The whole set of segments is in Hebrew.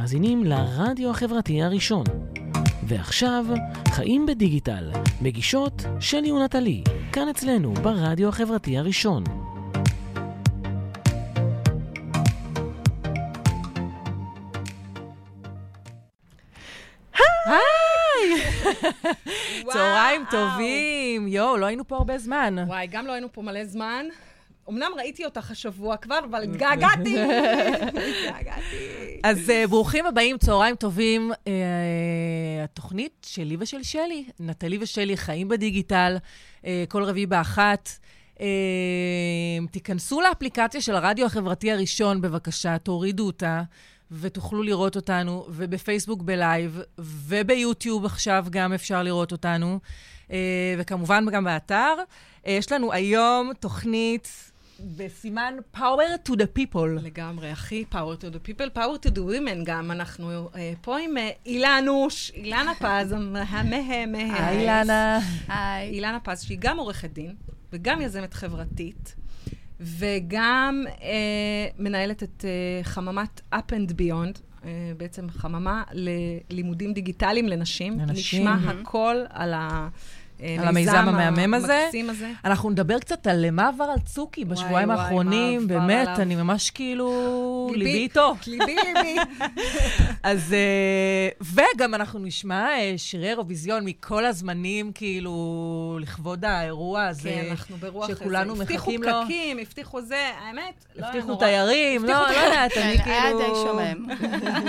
מאזינים לרדיו החברתי הראשון. ועכשיו, חיים בדיגיטל, מגישות שלי ונטלי, כאן אצלנו ברדיו החברתי הראשון. היי! צהריים טובים. יואו, לא היינו פה הרבה זמן. וואי, גם לא היינו פה מלא זמן. אמנם ראיתי אותך השבוע כבר, אבל התגעגעתי. התגעגעתי. אז uh, ברוכים הבאים, צהריים טובים. Uh, התוכנית שלי ושל שלי, נטלי ושלי, חיים בדיגיטל, uh, כל רביעי באחת. Uh, תיכנסו לאפליקציה של הרדיו החברתי הראשון, בבקשה, תורידו אותה. ותוכלו לראות אותנו, ובפייסבוק בלייב, וביוטיוב עכשיו גם אפשר לראות אותנו, וכמובן גם באתר. יש לנו היום תוכנית בסימן Power to the People. לגמרי, הכי Power to the People, Power to the Women גם. אנחנו uh, פה עם uh, אילנוש, אילנה פז, המהה, מהה. היי, אילנה. היי. אילנה פז, שהיא גם עורכת דין, וגם יזמת חברתית, וגם uh, מנהלת את uh, חממת Up and Beyond, uh, בעצם חממה ללימודים דיגיטליים לנשים. לנשים. נשמע הכל על ה... על המיזם המהמם הזה. המקסים הזה. אנחנו נדבר קצת על מה עבר על צוקי בשבועיים וואי, האחרונים. באמת, עליו. אני ממש כאילו... ליבי. ליבי איתו. ליבי, ליבי. אז... אה, וגם אנחנו נשמע אה, שירי אירוויזיון מכל הזמנים, כאילו, לכבוד האירוע הזה. כן, אנחנו ברוח איזה. שכולנו מחכים לו. הבטיחו פקקים, הבטיחו זה, האמת, לא היה הבטיחו נורא. תיירים, לא, לא יודעת, אני כן, היה כאילו... די שומם.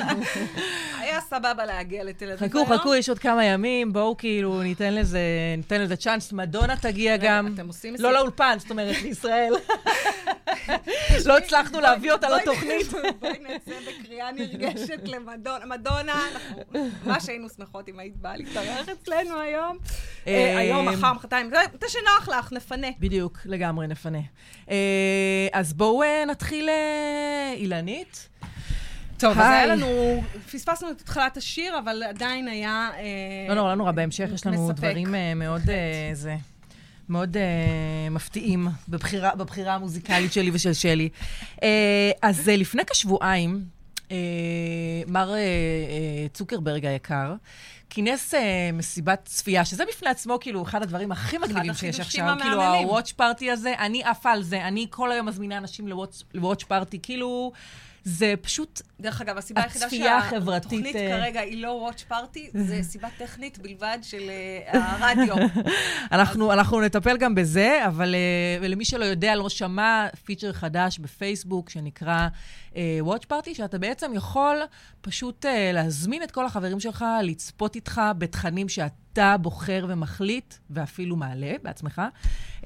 היה סבבה להגיע לתל אביב חכו. חכו, יש עוד כמה ימים, בואו כאילו ניתן לזה, ניתן לזה צ'אנס. מדונה תגיע גם. אתם עושים לא מסיבת- לאולפן, זאת אומרת, לישראל. לא הצלחנו להביא אותה לתוכנית. בואי נצא בקריאה נרגשת למדונה. מדונה, אנחנו ממש היינו שמחות אם היית באה להתארח אצלנו היום. אה, אה, היום, מחר, מחרתיים, זה- מתי שנוח לך, נפנה. בדיוק, לגמרי נפנה. אה, אז בואו נתחיל אילנית. טוב, אז היי. היה לנו, פספסנו את התחלת השיר, אבל עדיין היה... אה, לא נורא, לא נורא, בהמשך יש לנו מספק. דברים אה, מאוד, אה, זה, מאוד אה, מפתיעים בבחירה, בבחירה המוזיקלית שלי ושל שלי. אה, אז אה, לפני כשבועיים, אה, מר אה, אה, צוקרברג היקר, כינס אה, מסיבת צפייה, שזה בפני עצמו כאילו אחד הדברים הכי מגניבים שיש עכשיו. כאילו. ה-Watch Party הזה, אני עפה על זה, אני כל היום מזמינה אנשים ל-Watch Party, כאילו, זה פשוט דרך אגב, הסיבה היחידה שהתוכנית אה, כרגע היא לא Watch Party, זה סיבה טכנית בלבד של אה, הרדיו. אנחנו, אנחנו נטפל גם בזה, אבל uh, ולמי שלא יודע, לא שמע, פיצ'ר חדש בפייסבוק שנקרא uh, Watch Party, שאתה בעצם יכול פשוט uh, להזמין את כל החברים שלך לצפות איתך בתכנים שאתה בוחר ומחליט, ואפילו מעלה בעצמך. Uh, uh,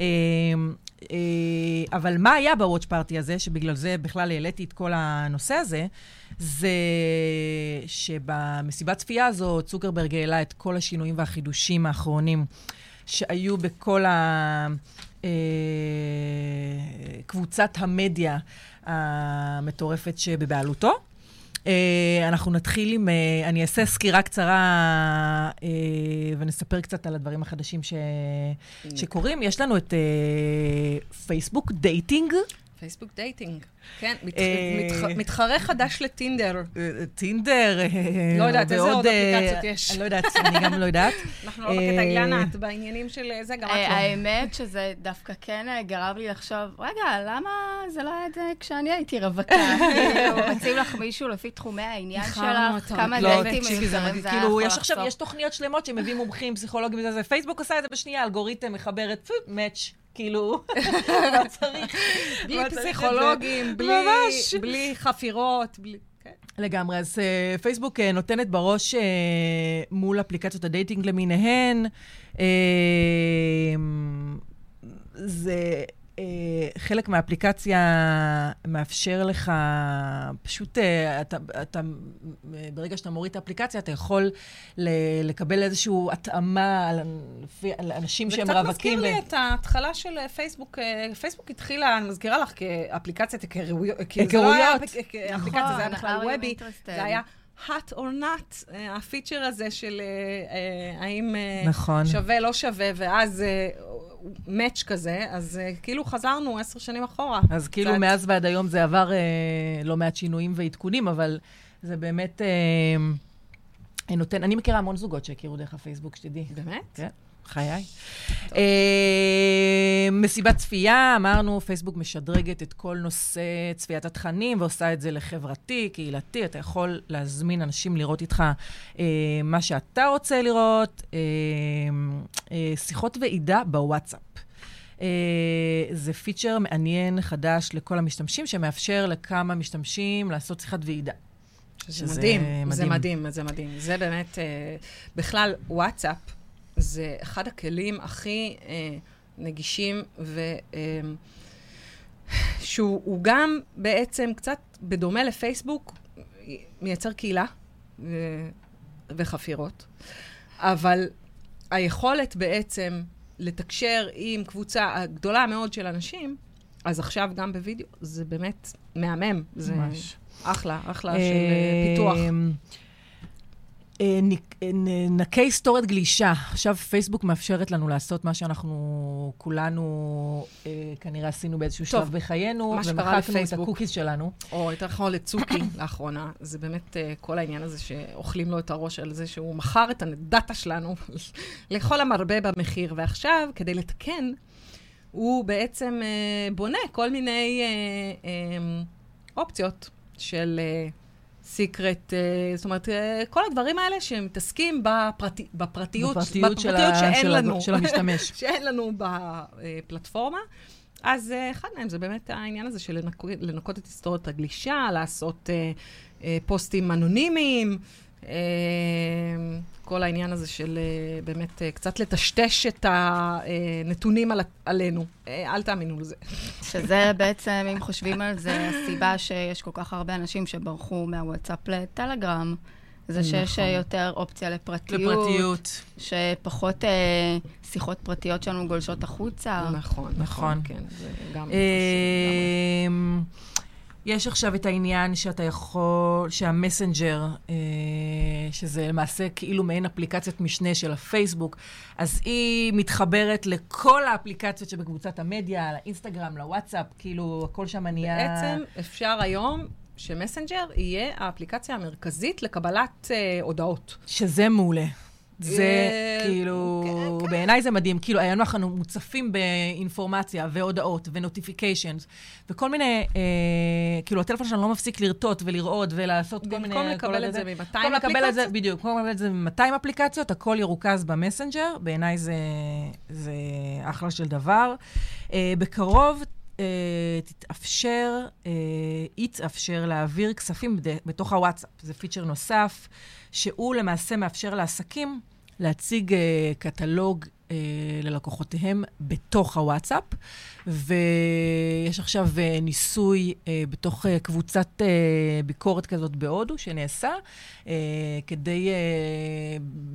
אבל מה היה ב-Watch Party הזה, שבגלל זה בכלל העליתי את כל הנושא הזה, זה שבמסיבת צפייה הזו צוקרברג העלה את כל השינויים והחידושים האחרונים שהיו בכל ה... אה, קבוצת המדיה המטורפת שבבעלותו. אה, אנחנו נתחיל עם, אה, אני אעשה סקירה קצרה אה, ונספר קצת על הדברים החדשים ש, שקורים. יש לנו את Facebook Dating, Facebook Dating. כן, אה, מתח- מתחרה חדש לטינדר. אה, טינדר, אה, לא יודעת, איזה עוד אפליקציות יש? אני לא יודעת, אני גם לא יודעת. אנחנו לא בקטע אילנה, את בעניינים של זה, גם את לא. האמת שזה דווקא כן גרם לי לחשוב, רגע, למה זה לא היה את זה כשאני הייתי רווקה? כאילו, מציעים לך מישהו לפי תחומי העניין שלך. כמה לא, דייטים מיותרים. זה היה כאילו, יכול יש עכשיו, לחסוך. יש תוכניות שלמות שמביאים מומחים, פסיכולוגים. פייסבוק עשה את זה בשנייה, אלגוריתם מחברת, פו, match, כאילו, מה צריך? בלי זה? פסיכולוגים, בלי- ממש. בלי חפירות, בלי... כן. לגמרי, אז אה, פייסבוק אה, נותנת בראש אה, מול אפליקציות הדייטינג למיניהן. אה, זה חלק מהאפליקציה מאפשר לך, פשוט, אה, אתה, אתה, אה, ברגע שאתה מוריד את האפליקציה, אתה יכול ל- לקבל איזושהי התאמה על, על אנשים זה שהם קצת רווקים. מזכיר לי ו- את ההתחלה של אה, פייסבוק. אה, פייסבוק התחילה, אני מזכירה לך, כאפליקציית היכרויות. זה היה היכרויות. אפליקציה, זה היה בכלל נכון, וובי. Interested. זה היה hot or not, אה, הפיצ'ר הזה של אה, אה, האם נכון. שווה, לא שווה, ואז מאץ' כזה, אז כאילו חזרנו עשר שנים אחורה. אז כאילו קצת. מאז ועד היום זה עבר לא מעט שינויים ועדכונים, אבל זה באמת נותן... אני מכירה המון זוגות שהכירו דרך הפייסבוק, שתדעי. באמת? כן, חיי. אה, מסיבת צפייה, אמרנו, פייסבוק משדרגת את כל נושא צפיית התכנים ועושה את זה לחברתי, קהילתי. אתה יכול להזמין אנשים לראות איתך אה, מה שאתה רוצה לראות. אה, אה, שיחות ועידה בוואטסאפ. אה, זה פיצ'ר מעניין, חדש לכל המשתמשים, שמאפשר לכמה משתמשים לעשות שיחת ועידה. שזה מדהים, מדהים. זה מדהים, זה מדהים. זה באמת, אה, בכלל, וואטסאפ זה אחד הכלים הכי אה, נגישים, ו... אה, שהוא הוא גם בעצם קצת בדומה לפייסבוק, מייצר קהילה ו, וחפירות, אבל היכולת בעצם לתקשר עם קבוצה גדולה מאוד של אנשים, אז עכשיו גם בווידאו, זה באמת מהמם. זה ממש. אחלה, אחלה של אה, פיתוח. אה, אה, נקי היסטוריית גלישה. עכשיו פייסבוק מאפשרת לנו לעשות מה שאנחנו כולנו אה, כנראה עשינו באיזשהו טוב, שלב בחיינו, ומחקנו את. הקוקיז שלנו. או יותר נכון לצוקי לאחרונה, זה באמת uh, כל העניין הזה שאוכלים לו את הראש על זה שהוא מכר את הדאטה שלנו לכל המרבה במחיר. ועכשיו, כדי לתקן, הוא בעצם uh, בונה כל מיני uh, um, אופציות של סיקרט, uh, זאת אומרת, uh, כל הדברים האלה שמתעסקים בפרטי, בפרטיות, בפרטיות של, בפרטיות ה- שאין של, לנו. של המשתמש. שאין לנו בפלטפורמה. אז uh, אחד מהם זה באמת העניין הזה של לנקות, לנקות את היסטוריות הגלישה, לעשות uh, uh, פוסטים אנונימיים, uh, כל העניין הזה של uh, באמת uh, קצת לטשטש את הנתונים על, עלינו. Uh, אל תאמינו לזה. שזה בעצם, אם חושבים על זה, הסיבה שיש כל כך הרבה אנשים שברחו מהוואטסאפ לטלגרם. זה שיש נכון. נכון. יותר אופציה לפרטיות, לפרטיות. שפחות אה, שיחות פרטיות שלנו גולשות החוצה. נכון, נכון. כן, זה גם חשוב. יש עכשיו את העניין שאתה יכול, שהמסנג'ר, אה, שזה למעשה כאילו מעין אפליקציית משנה של הפייסבוק, אז היא מתחברת לכל האפליקציות שבקבוצת המדיה, לאינסטגרם, לוואטסאפ, כאילו, הכל שם נהיה... בעצם אפשר היום שמסנג'ר יהיה האפליקציה המרכזית לקבלת אה, הודעות. שזה מעולה. זה אה, כאילו, כן. בעיניי זה מדהים. כאילו, אנחנו מוצפים באינפורמציה והודעות ו notifications, וכל מיני, אה, כאילו, הטלפון שלנו לא מפסיק לרטוט ולרעוד ולעשות כל מיני... במקום לקבל את זה הזה. מ-200 במקום לקבל את זה, אפליקציות? בדיוק, במקום לקבל את זה מ-200 אפליקציות, הכל ירוכז במסנג'ר. בעיניי זה, אחלה של דבר. אה, בקרוב תתאפשר, יתאפשר להעביר כספים בתוך הוואטסאפ. זה פיצ'ר נוסף, שהוא למעשה מאפשר לעסקים להציג אה, קטלוג אה, ללקוחותיהם בתוך הוואטסאפ, ויש עכשיו אה, ניסוי בתוך קבוצת ביקורת כזאת בהודו שנעשה, כדי,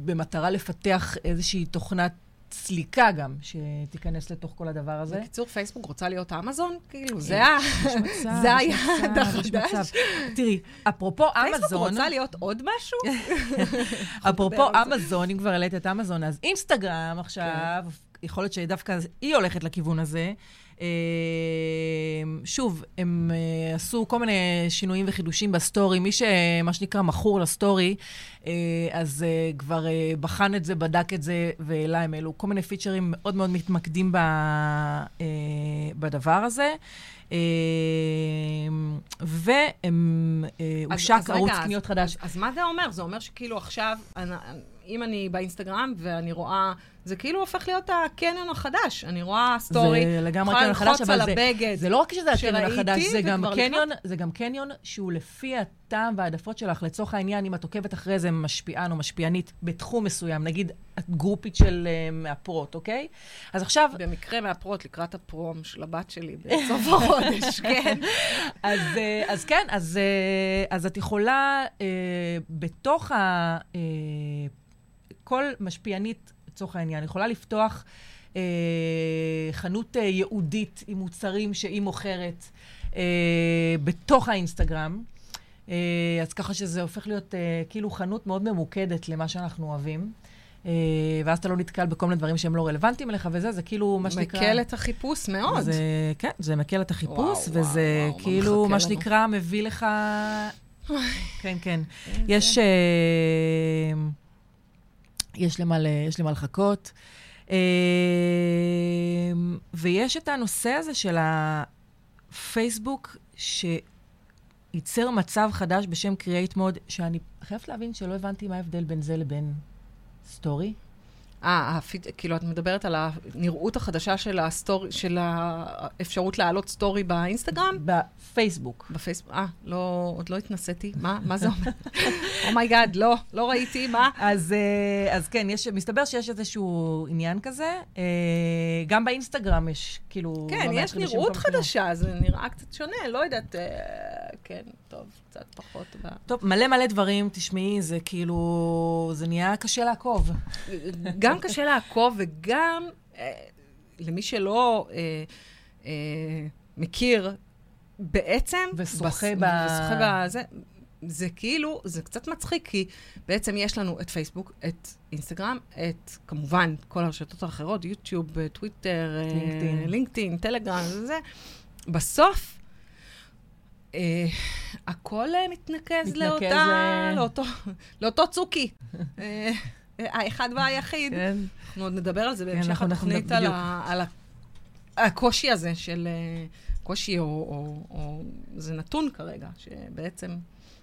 במטרה לפתח איזושהי תוכנת סליקה גם, שתיכנס לתוך כל הדבר הזה. בקיצור, פייסבוק רוצה להיות אמזון? כאילו, זה ה- יש מצב, זה היעד החדש. תראי, אפרופו פייסבוק אמזון, רוצה להיות עוד משהו? אפרופו. אמזון, אם כבר העלית את אמזון, אז אינסטגרם עכשיו, יכול להיות שדווקא היא הולכת לכיוון הזה. אה, שוב, הם אה, עשו כל מיני שינויים וחידושים בסטורי. מי שמה שנקרא מכור לסטורי, אה, אז כבר בחן את זה, בדק את זה, והעלה, הם העלו כל מיני פיצ'רים מאוד מאוד מתמקדים ב, בדבר הזה. והם הושק ערוץ קניות חדש. אז מה זה אומר? זה אומר שכאילו עכשיו, אם אני באינסטגרם ואני רואה, זה כאילו הופך להיות הקניון החדש. אני רואה סטורי, זה לגמרי קניון חדש, אבל זה. זה לא רק שזה הקניון החדש, זה גם, קניון, זה גם קניון שהוא לפי הטעם והעדפות שלך. לצורך העניין, אם את עוקבת אחרי איזה משפיען או משפיענית בתחום מסוים, נגיד את גרופית של uh, מאפרות, אוקיי? אז עכשיו, במקרה מהפרוט לקראת הפרום של הבת שלי בסוף החודש, כן. אז, אה, אז כן, אז, אה, אז את יכולה אה, בתוך ה... אה, כל משפיענית, לצורך העניין, יכולה לפתוח אה, חנות אה, ייעודית עם מוצרים שהיא מוכרת אה, בתוך האינסטגרם. אה, אז ככה שזה הופך להיות אה, כאילו חנות מאוד ממוקדת למה שאנחנו אוהבים. אה, ואז אתה לא נתקל בכל מיני דברים שהם לא רלוונטיים אליך וזה, זה כאילו, מה שנקרא... מקל את החיפוש מאוד. זה, כן, זה מקל את החיפוש, וואו, וזה וואו, מה כאילו, מה לנו? שנקרא, מביא לך... כן, כן. יש, אה, יש למה ל- יש למה לחכות. אה, ויש את הנושא הזה של הפייסבוק, שייצר מצב חדש בשם Create Mode, שאני חייבת להבין שלא הבנתי מה ההבדל בין זה לבין סטורי. אה, כאילו, את מדברת על הנראות החדשה של הסטורי, של האפשרות להעלות סטורי באינסטגרם? בפייסבוק. בפייסבוק? אה, לא, עוד לא התנסיתי. מה, מה זה אומר? Oh my God, לא, לא ראיתי, מה? אז, אה, אז כן, יש, מסתבר שיש איזשהו עניין כזה. אה, גם באינסטגרם יש, כאילו... כן, יש נראות. חדשה, זה נראה קצת שונה, לא יודעת, אה, כן, טוב, קצת פחות. ב- טוב, מלא מלא דברים, תשמעי, זה כאילו, זה נהיה קשה לעקוב. גם קשה לעקוב וגם, אה, למי שלא אה, אה, מכיר, בעצם... ושוחה ב- ושוחה בזה, זה כאילו, זה קצת מצחיק, כי בעצם יש לנו את פייסבוק, את אינסטגרם, את, כמובן, כל הרשתות האחרות, יוטיוב, טוויטר, לינקדאין. טלגרם וזה. בסוף, הכל אה, מתנקז לאותה, אה, לאותו, לאותו צוקי. אה, האחד והיחיד. כן. אנחנו עוד נדבר על זה בהמשך אנחנו- אנחנו התוכנית, על. ה, על הקושי הזה של... אה, קושי או, או, או... זה נתון כרגע, שבעצם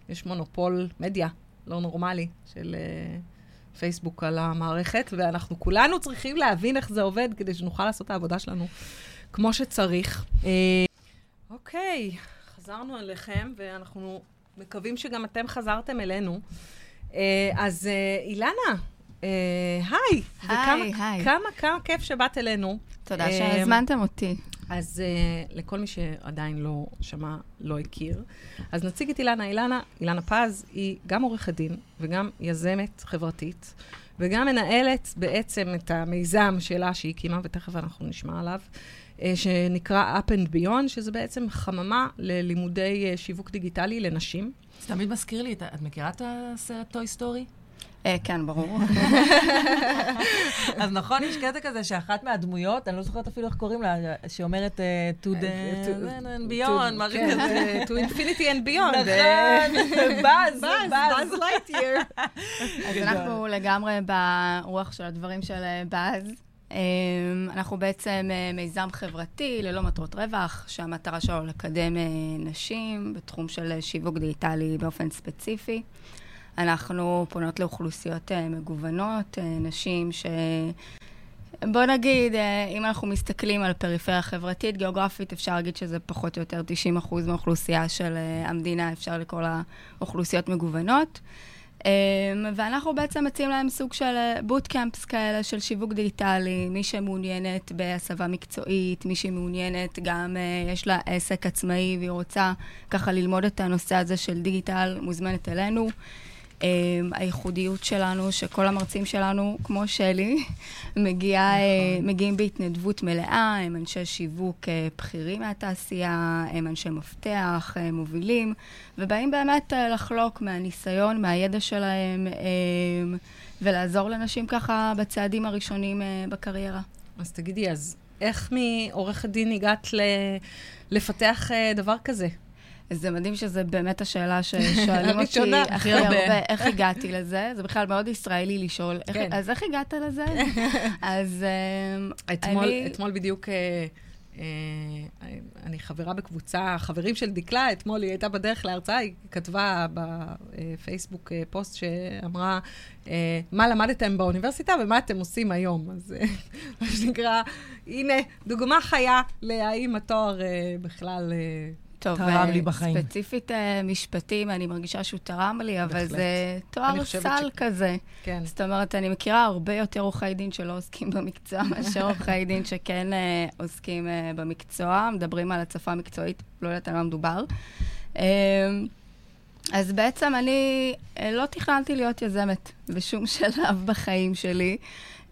יש מונופול מדיה לא נורמלי של אה, פייסבוק על המערכת, ואנחנו כולנו צריכים להבין איך זה עובד כדי שנוכל לעשות את העבודה שלנו כמו שצריך. אה, אוקיי, חזרנו אליכם, ואנחנו מקווים שגם אתם חזרתם אלינו. אה, אז אה, אילנה, אה, היי. היי, היי. כמה, כמה כיף שבאת אלינו. תודה שהזמנתם אותי. אז uh, לכל מי שעדיין לא שמע, לא הכיר, אז נציג את אילנה. אילנה, אילנה פז היא גם עורכת דין וגם יזמת חברתית, וגם מנהלת בעצם את המיזם שלה שהיא הקימה, ותכף אנחנו נשמע עליו, uh, שנקרא Up and Beyond, שזה בעצם חממה ללימודי uh, שיווק דיגיטלי לנשים. זה תמיד מזכיר לי, את- את מכירה את הסרט Toy Story? אה, כן, ברור. אז נכון, יש קטע כזה שאחת מהדמויות, אני לא זוכרת אפילו איך קוראים לה, שאומרת אה, to the and beyond, משהו כן, כזה. to infinity and beyond. נכון, באז, באז, באז. באז לייטייר. אז אנחנו לגמרי ברוח של הדברים של אה, באז. אה, אנחנו בעצם אה, מיזם חברתי ללא מטרות רווח, שהמטרה שלו לקדם אה, נשים בתחום של שיווק דיגיטלי באופן ספציפי. אנחנו פונות לאוכלוסיות אה, מגוונות, נשים ש... בוא נגיד, אם אנחנו מסתכלים על פריפריה חברתית, גיאוגרפית, אפשר להגיד שזה פחות או יותר 90% מהאוכלוסייה של המדינה, אפשר לקרוא לה אוכלוסיות מגוונות. אה, ואנחנו בעצם מציעים להם סוג של בוטקאמפס כאלה של שיווק דיגיטלי, מי שמעוניינת בהסבה מקצועית, מי שמעוניינת גם, אה, יש לה עסק עצמאי והיא רוצה ככה ללמוד את הנושא הזה של דיגיטל, מוזמנת אלינו. Um, הייחודיות שלנו, שכל המרצים שלנו, כמו שלי, מגיע, uh, מגיעים בהתנדבות מלאה, הם אנשי שיווק uh, בכירים מהתעשייה, הם אנשי מפתח, uh, מובילים, ובאים באמת לחלוק מהניסיון, מהידע שלהם, um, ולעזור לנשים ככה בצעדים הראשונים בקריירה. אז תגידי, אז איך מעורכת דין הגעת ל... לפתח דבר כזה? זה מדהים שזה באמת השאלה ששואלים אותי הכי הרבה. איך הגעתי לזה? זה בכלל מאוד ישראלי לשאול, איך- כן. אז איך הגעת לזה? אז אמ, אתמול, אני- אתמול בדיוק, אה, אה, אני חברה בקבוצה, חברים של דקלה, אתמול היא הייתה בדרך להרצאה, היא כתבה בפייסבוק אה, פוסט שאמרה, אה, מה למדתם באוניברסיטה ומה אתם עושים היום. אז אה, מה שנקרא, הנה, דוגמה חיה להאם התואר אה, בכלל... טוב, תרם אה, לי בחיים. ספציפית אה, משפטים, אני מרגישה שהוא תרם לי, אבל בהחלט. זה תואר סל ש- כזה. כן. זאת אומרת, אני מכירה הרבה יותר עורכי דין שלא עוסקים במקצוע, מאשר עורכי דין שכן אה, עוסקים אה, במקצוע, מדברים על הצפה מקצועית, לא יודעת על מה מדובר. אה, אז בעצם אני לא תכננתי להיות יזמת בשום שלב בחיים שלי.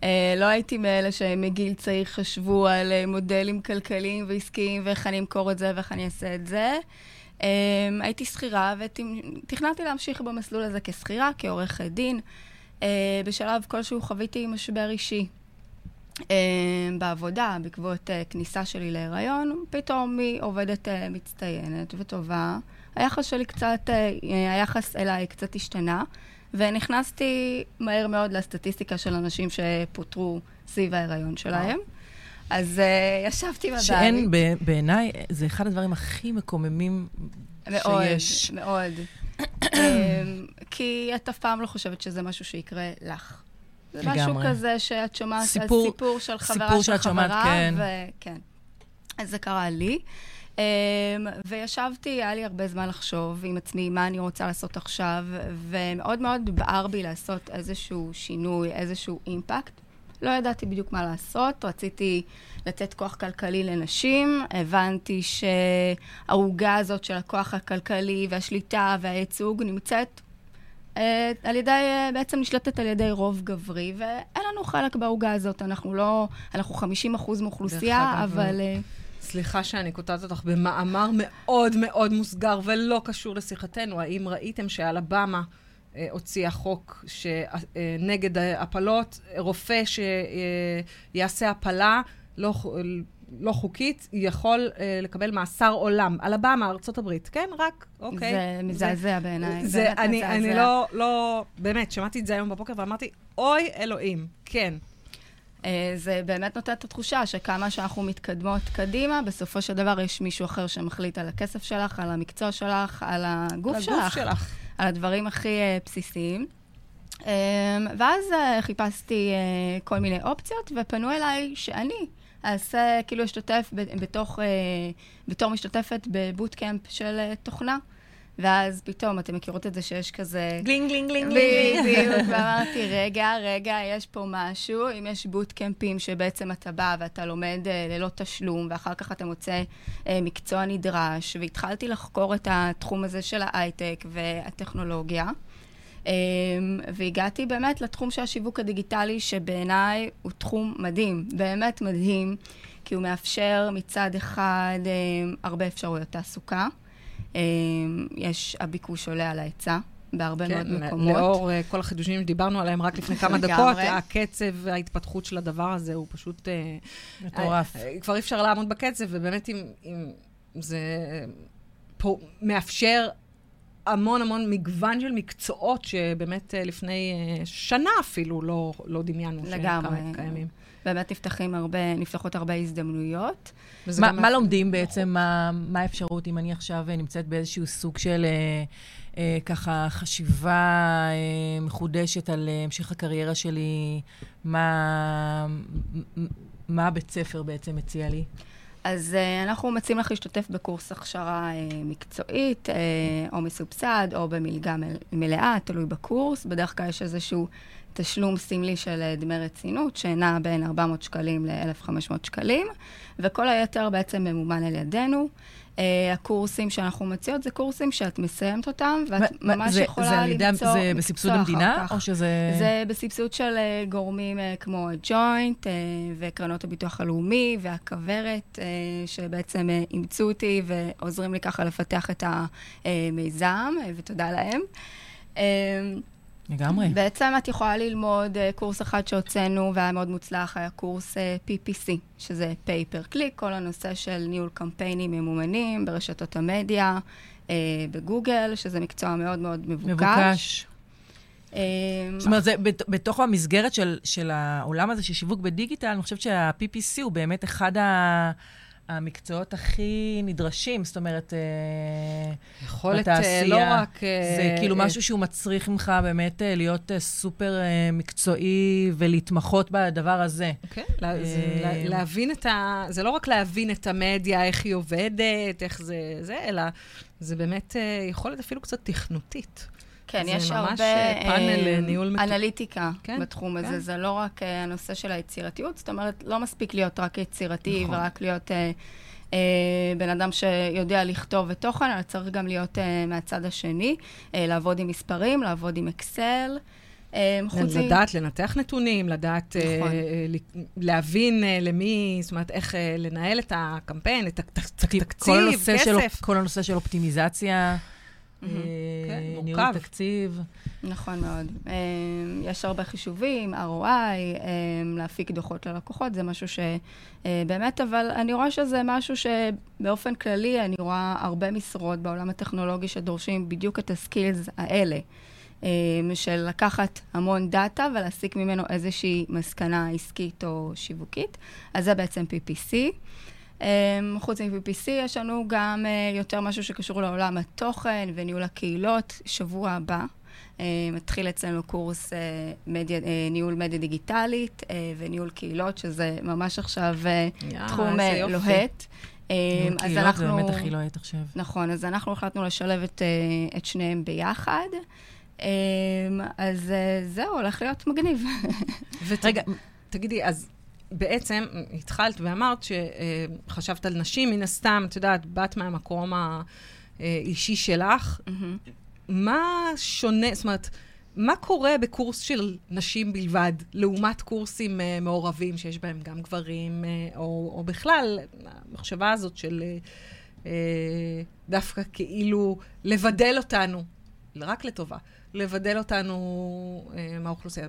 אה, לא הייתי מאלה שמגיל צעיר חשבו על אה, מודלים כלכליים ועסקיים ואיך אני אמכור את זה ואיך אני אעשה את זה. אה, הייתי שכירה ותכננתי להמשיך במסלול הזה כשכירה, כעורכת דין. בשלב כלשהו חוויתי משבר אישי. בעבודה, בעקבות כניסה שלי להיריון, פתאום מעובדת אה, מצטיינת וטובה, היחס שלי קצת, היחס אליי קצת השתנה, ונכנסתי מהר מאוד לסטטיסטיקה של אנשים שפוטרו סביב ההיריון שלהם. אז uh, ישבתי בבית. שאין, בעיניי, זה אחד הדברים הכי מקוממים מאוד, שיש. מאוד, מאוד. כי את אף פעם לא חושבת שזה משהו שיקרה לך. זה לגמרי. משהו כזה שאת שומעת סיפור, על סיפור של חברה סיפור של חברה, כן. וכן. אז זה קרה לי. Um, וישבתי, היה לי הרבה זמן לחשוב עם עצמי מה אני רוצה לעשות עכשיו, ומאוד מאוד בער בי לעשות איזשהו שינוי, איזשהו אימפקט. לא ידעתי בדיוק מה לעשות, רציתי לתת כוח כלכלי לנשים, הבנתי שהעוגה הזאת של הכוח הכלכלי והשליטה והייצוג נמצאת אה, על ידי, אה, בעצם נשלטת על ידי רוב גברי, ואין לנו חלק בעוגה הזאת. אנחנו לא, אנחנו 50 אחוז מאוכלוסייה, אבל... אה, סליחה שאני קוטעת אותך במאמר מאוד מאוד מוסגר ולא קשור לשיחתנו. האם ראיתם שאלבמה הוציאה חוק שנגד הפלות, רופא שיעשה הפלה לא, לא חוקית, יכול לקבל מאסר עולם. אלבמה, ארצות הברית, כן? רק, אוקיי. זה מזעזע בעיניי. זה, אני, מזעזע. אני לא, לא, באמת, שמעתי את זה היום בבוקר ואמרתי, אוי אלוהים, כן. זה באמת נותן את התחושה שכמה שאנחנו מתקדמות קדימה, בסופו של דבר יש מישהו אחר שמחליט על הכסף שלך, על המקצוע שלך, על הגוף שלך. הגוף שלך. על הדברים הכי uh, בסיסיים. Um, ואז uh, חיפשתי כל מיני אופציות, ופנו אליי שאני אעשה, כאילו אשתתף בתוך, בתור משתתפת בבוטקאמפ של תוכנה. ואז פתאום, אתם מכירות את זה שיש כזה... גלינג, גלינג, גלינג, גלינג. בדיוק, ואמרתי, רגע, רגע, יש פה משהו. אם יש בוטקאמפים שבעצם אתה בא ואתה לומד uh, ללא תשלום, ואחר כך אתה מוצא uh, מקצוע נדרש, והתחלתי לחקור את התחום הזה של ההייטק והטכנולוגיה. Um, והגעתי באמת לתחום של השיווק הדיגיטלי, שבעיניי הוא תחום מדהים, באמת מדהים, כי הוא מאפשר מצד אחד um, הרבה אפשרויות תעסוקה. אמ, יש, הביקוש עולה על ההיצע. בהרבה כן, מאוד מקומות. לאור uh, כל החידושים שדיברנו עליהם רק לפני כמה דקות, הקצב וההתפתחות של הדבר הזה הוא פשוט... Uh, מטורף. Uh, uh, כבר אי אפשר לעמוד בקצב, ובאמת אם, אם זה פה מאפשר המון המון מגוון של מקצועות שבאמת uh, לפני uh, שנה אפילו לא, לא דמיינו שהם קיימים. באמת נפתחים הרבה, נפתחות הרבה הזדמנויות. מה, מה לומדים בעצם? מה, מה האפשרות אם אני עכשיו נמצאת באיזשהו סוג של אה, אה, ככה חשיבה אה, מחודשת על אה, המשך הקריירה שלי? מה, מה הבית ספר בעצם מציע לי? אז uh, אנחנו מציעים לך להשתתף בקורס הכשרה uh, מקצועית, uh, או מסובסד, או במלגה מלאה, תלוי בקורס. בדרך כלל יש איזשהו תשלום סמלי של אה, דמי רצינות, שנע בין 400 שקלים ל-1,500 שקלים, וכל היתר בעצם ממומן על ידינו. Uh, הקורסים שאנחנו מציעות זה קורסים שאת מסיימת אותם, ואת ما, ממש זה, יכולה זה למצוא מקצוע זה בסבסוד המדינה, או שזה... זה בסבסוד של uh, גורמים uh, כמו ג'וינט uh, וקרנות הביטוח הלאומי והכוורת, uh, שבעצם uh, אימצו אותי ועוזרים לי ככה לפתח את המיזם, uh, ותודה להם. Uh, לגמרי. בעצם את יכולה ללמוד uh, קורס אחד שהוצאנו והיה מאוד מוצלח, היה קורס אה, PPC, שזה pay per click, כל הנושא של ניהול קמפיינים ממומנים ברשתות המדיה, uh, בגוגל, שזה מקצוע מאוד מאוד מבוקש. מבוקש. זאת אומרת, זה בתוך המסגרת של, של העולם הזה של שיווק בדיגיטל, אני חושבת שה-PPC הוא באמת אחד ה... המקצועות הכי נדרשים, זאת אומרת, אה, יכולת אה, בתעשייה. לא רק... זה כאילו משהו שהוא מצריך ממך באמת אה, להיות סופר מקצועי ולהתמחות בדבר הזה. כן, להבין את ה... זה לא רק להבין את המדיה, איך היא עובדת, איך זה, זה, אלא זה באמת יכולת אפילו קצת תכנותית. כן, יש הרבה פאנל אה, ניהול... אנליטיקה כן, בתחום כן. הזה. זה לא רק אה, הנושא של היצירתיות, זאת אומרת, לא מספיק להיות רק יצירתי נכון. ורק להיות אה, אה, בן אדם שיודע לכתוב את תוכן, אלא צריך גם להיות אה, מהצד השני, אה, לעבוד עם מספרים, לעבוד עם אקסל. חוץ לדעת לנתח נתונים, לדעת נכון. להבין למי, זאת אומרת, איך לנהל את הקמפיין, את התקציב, כסף. כל הנושא של אופטימיזציה. כן, מורכב. ניהול תקציב. נכון מאוד. אה, יש הרבה חישובים, ROI, אה, להפיק דוחות ללקוחות, זה משהו שבאמת, אבל אני רואה שזה משהו שבאופן כללי, אני רואה הרבה משרות בעולם הטכנולוגי שדורשים בדיוק את הסקילס האלה. של לקחת המון דאטה ולהסיק ממנו איזושהי מסקנה עסקית או שיווקית. אז זה בעצם PPC. אמ, חוץ מ-PPC, יש לנו גם אה, יותר משהו שקשור לעולם התוכן וניהול הקהילות. שבוע הבא אה, מתחיל אצלנו קורס אה, מדיה, ניהול מדיה דיגיטלית וניהול קהילות, שזה ממש עכשיו yeah, תחום לוהט. ניהול קהילות זה באמת הכי לוהט עכשיו. נכון, אז אנחנו החלטנו לשלב את, את שניהם ביחד. אז זהו, הולך להיות מגניב. רגע, תגידי, אז בעצם התחלת ואמרת שחשבת על נשים, מן הסתם, את יודעת, באת מהמקום האישי שלך. Mm-hmm. מה שונה, זאת אומרת, מה קורה בקורס של נשים בלבד, לעומת קורסים uh, מעורבים שיש בהם גם גברים, uh, או, או בכלל, המחשבה הזאת של uh, uh, דווקא כאילו לבדל אותנו, רק לטובה, לבדל אותנו uh, מהאוכלוסייה.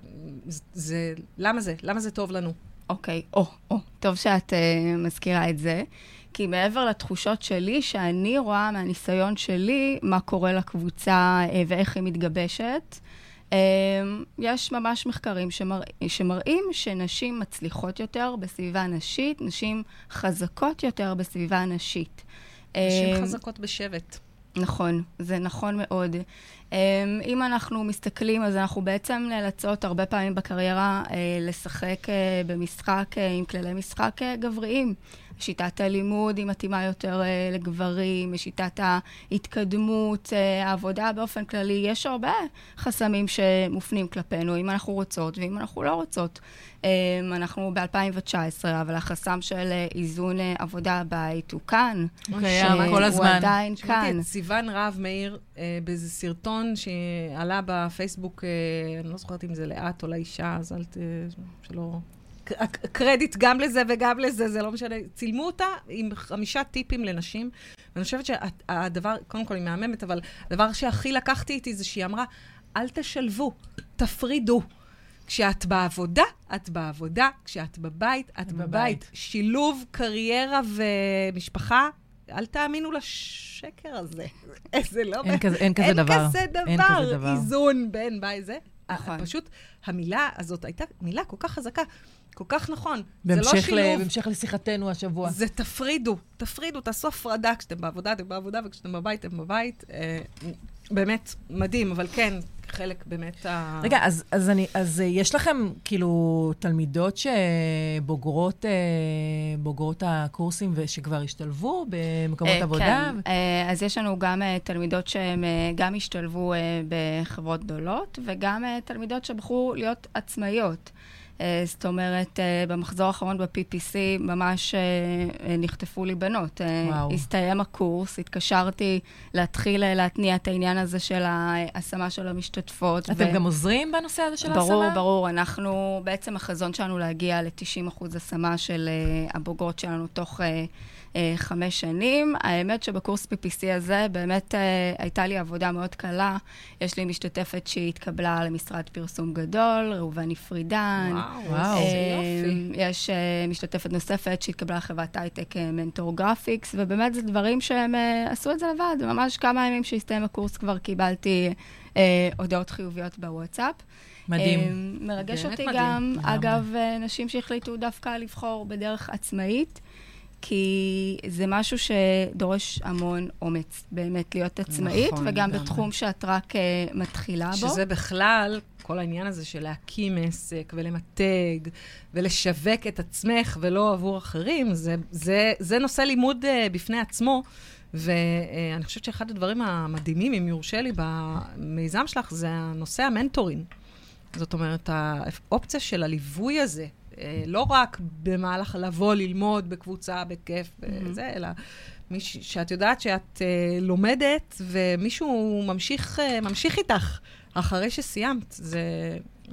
זה, למה זה? למה זה טוב לנו? אוקיי, או, או, טוב שאת uh, מזכירה את זה. כי מעבר לתחושות שלי, שאני רואה מהניסיון שלי מה קורה לקבוצה uh, ואיך היא מתגבשת, uh, יש ממש מחקרים שמרא, שמראים שנשים מצליחות יותר בסביבה נשית, נשים חזקות יותר בסביבה נשית. נשים חזקות בשבט. נכון, זה נכון מאוד. אמ, אם אנחנו מסתכלים, אז אנחנו בעצם נאלצות הרבה פעמים בקריירה אה, לשחק אה, במשחק אה, עם כללי משחק גבריים. שיטת הלימוד היא מתאימה יותר uh, לגברים, שיטת ההתקדמות, uh, העבודה באופן כללי, יש הרבה חסמים שמופנים כלפינו, אם אנחנו רוצות ואם אנחנו לא רוצות. Um, אנחנו ב-2019, אבל החסם של uh, איזון uh, עבודה בית הוא כאן. הוא קיים כל הזמן. הוא עדיין כאן. שמעתי את סיוון רהב מאיר uh, באיזה סרטון שעלה בפייסבוק, uh, אני לא זוכרת אם זה לאט או לאישה, אז אל ת... שלא... קרדיט גם לזה וגם לזה, זה לא משנה. צילמו אותה עם חמישה טיפים לנשים, ואני חושבת שהדבר, קודם כל היא מהממת, אבל הדבר שהכי לקחתי איתי זה שהיא אמרה, אל תשלבו, תפרידו. כשאת בעבודה, את בעבודה, כשאת בבית, את בבית. בבית. שילוב קריירה ומשפחה, אל תאמינו לשקר הזה. זה לא... אין כזה, אין כזה אין דבר. כזה דבר. אין כזה דבר. איזון בין בית זה. נכון. פשוט המילה הזאת הייתה מילה כל כך חזקה. כל כך נכון. זה לא שילוב. ל... בהמשך לשיחתנו השבוע. זה תפרידו, תפרידו, תעשו הפרדה. כשאתם בעבודה, אתם בעבודה, וכשאתם בבית, אתם בבית. אה, באמת מדהים, אבל כן, חלק באמת ה... רגע, אז, אז, אני, אז אה, יש לכם כאילו תלמידות שבוגרות אה, בוגרות הקורסים ושכבר השתלבו במקומות אה, עבודה? כן, אה, אז יש לנו גם אה, תלמידות שהן אה, גם השתלבו אה, בחברות גדולות, וגם אה, תלמידות שבחרו להיות עצמאיות. אה, זאת אומרת, אה, במחזור האחרון ב-PPC ממש אה, נחטפו לי בנות. וואו. הסתיים הקורס, התקשרתי להתחיל להתניע את העניין הזה של ההשמה של המשתתפות. אתם ו... גם עוזרים בנושא הזה של ההשמה? ברור, ברור. אנחנו, בעצם החזון שלנו להגיע ל-90% השמה של הבוגרות שלנו תוך... אה, חמש שנים. האמת שבקורס PPC הזה באמת אה, הייתה לי עבודה מאוד קלה. יש לי משתתפת שהתקבלה למשרד פרסום גדול, ראובני פרידן. וואו, וואו, איזה אה, יופי. יש משתתפת נוספת שהתקבלה לחברת הייטק מנטור גרפיקס, ובאמת זה דברים שהם עשו את זה לבד. ממש כמה ימים שהסתיים הקורס כבר קיבלתי אה, הודעות חיוביות בוואטסאפ. מדהים. אה, מרגש אותי מדהים. גם, אגב, נשים שהחליטו דווקא לבחור בדרך עצמאית. כי זה משהו שדורש המון אומץ, באמת, להיות עצמאית, נכון, וגם גם בתחום שאת רק uh, מתחילה בו. שזה בכלל, כל העניין הזה של להקים עסק ולמתג ולשווק את עצמך ולא עבור אחרים, זה, זה, זה נושא לימוד uh, בפני עצמו. ואני חושבת שאחד הדברים המדהימים, אם יורשה לי, במיזם שלך, זה הנושא המנטורין. זאת אומרת, האופציה של הליווי הזה, לא רק במהלך לבוא ללמוד בקבוצה, בכיף וזה, mm-hmm. אלא מיש, שאת יודעת שאת uh, לומדת ומישהו ממשיך, uh, ממשיך איתך אחרי שסיימת. זה... Uh,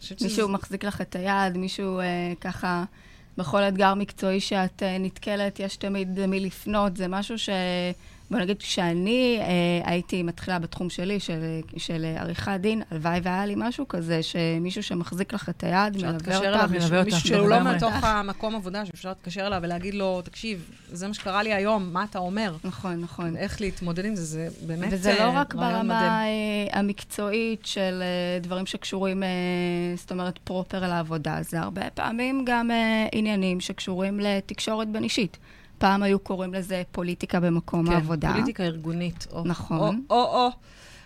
מישהו שזה... מחזיק לך את היד, מישהו uh, ככה, בכל אתגר מקצועי שאת uh, נתקלת, יש תמיד למי לפנות. זה משהו ש... בוא נגיד, כשאני אה, הייתי מתחילה בתחום שלי, של, של עריכת דין, הלוואי והיה לי משהו כזה, שמישהו שמחזיק לך את היד, מלווה אותך, מלווה אותך. מישהו שהוא לא מתוך המקום עבודה, שאפשר להתקשר אליו ולהגיד לו, תקשיב, זה מה שקרה לי היום, מה אתה אומר? נכון, נכון. איך להתמודד עם זה, זה באמת וזה לא רק ברמה אה, המקצועית של אה, דברים שקשורים, אה, זאת אומרת, proper לעבודה, זה הרבה פעמים גם אה, עניינים שקשורים לתקשורת בין אישית. פעם היו קוראים לזה פוליטיקה במקום כן, העבודה. כן, פוליטיקה ארגונית. או, נכון. או, או, או.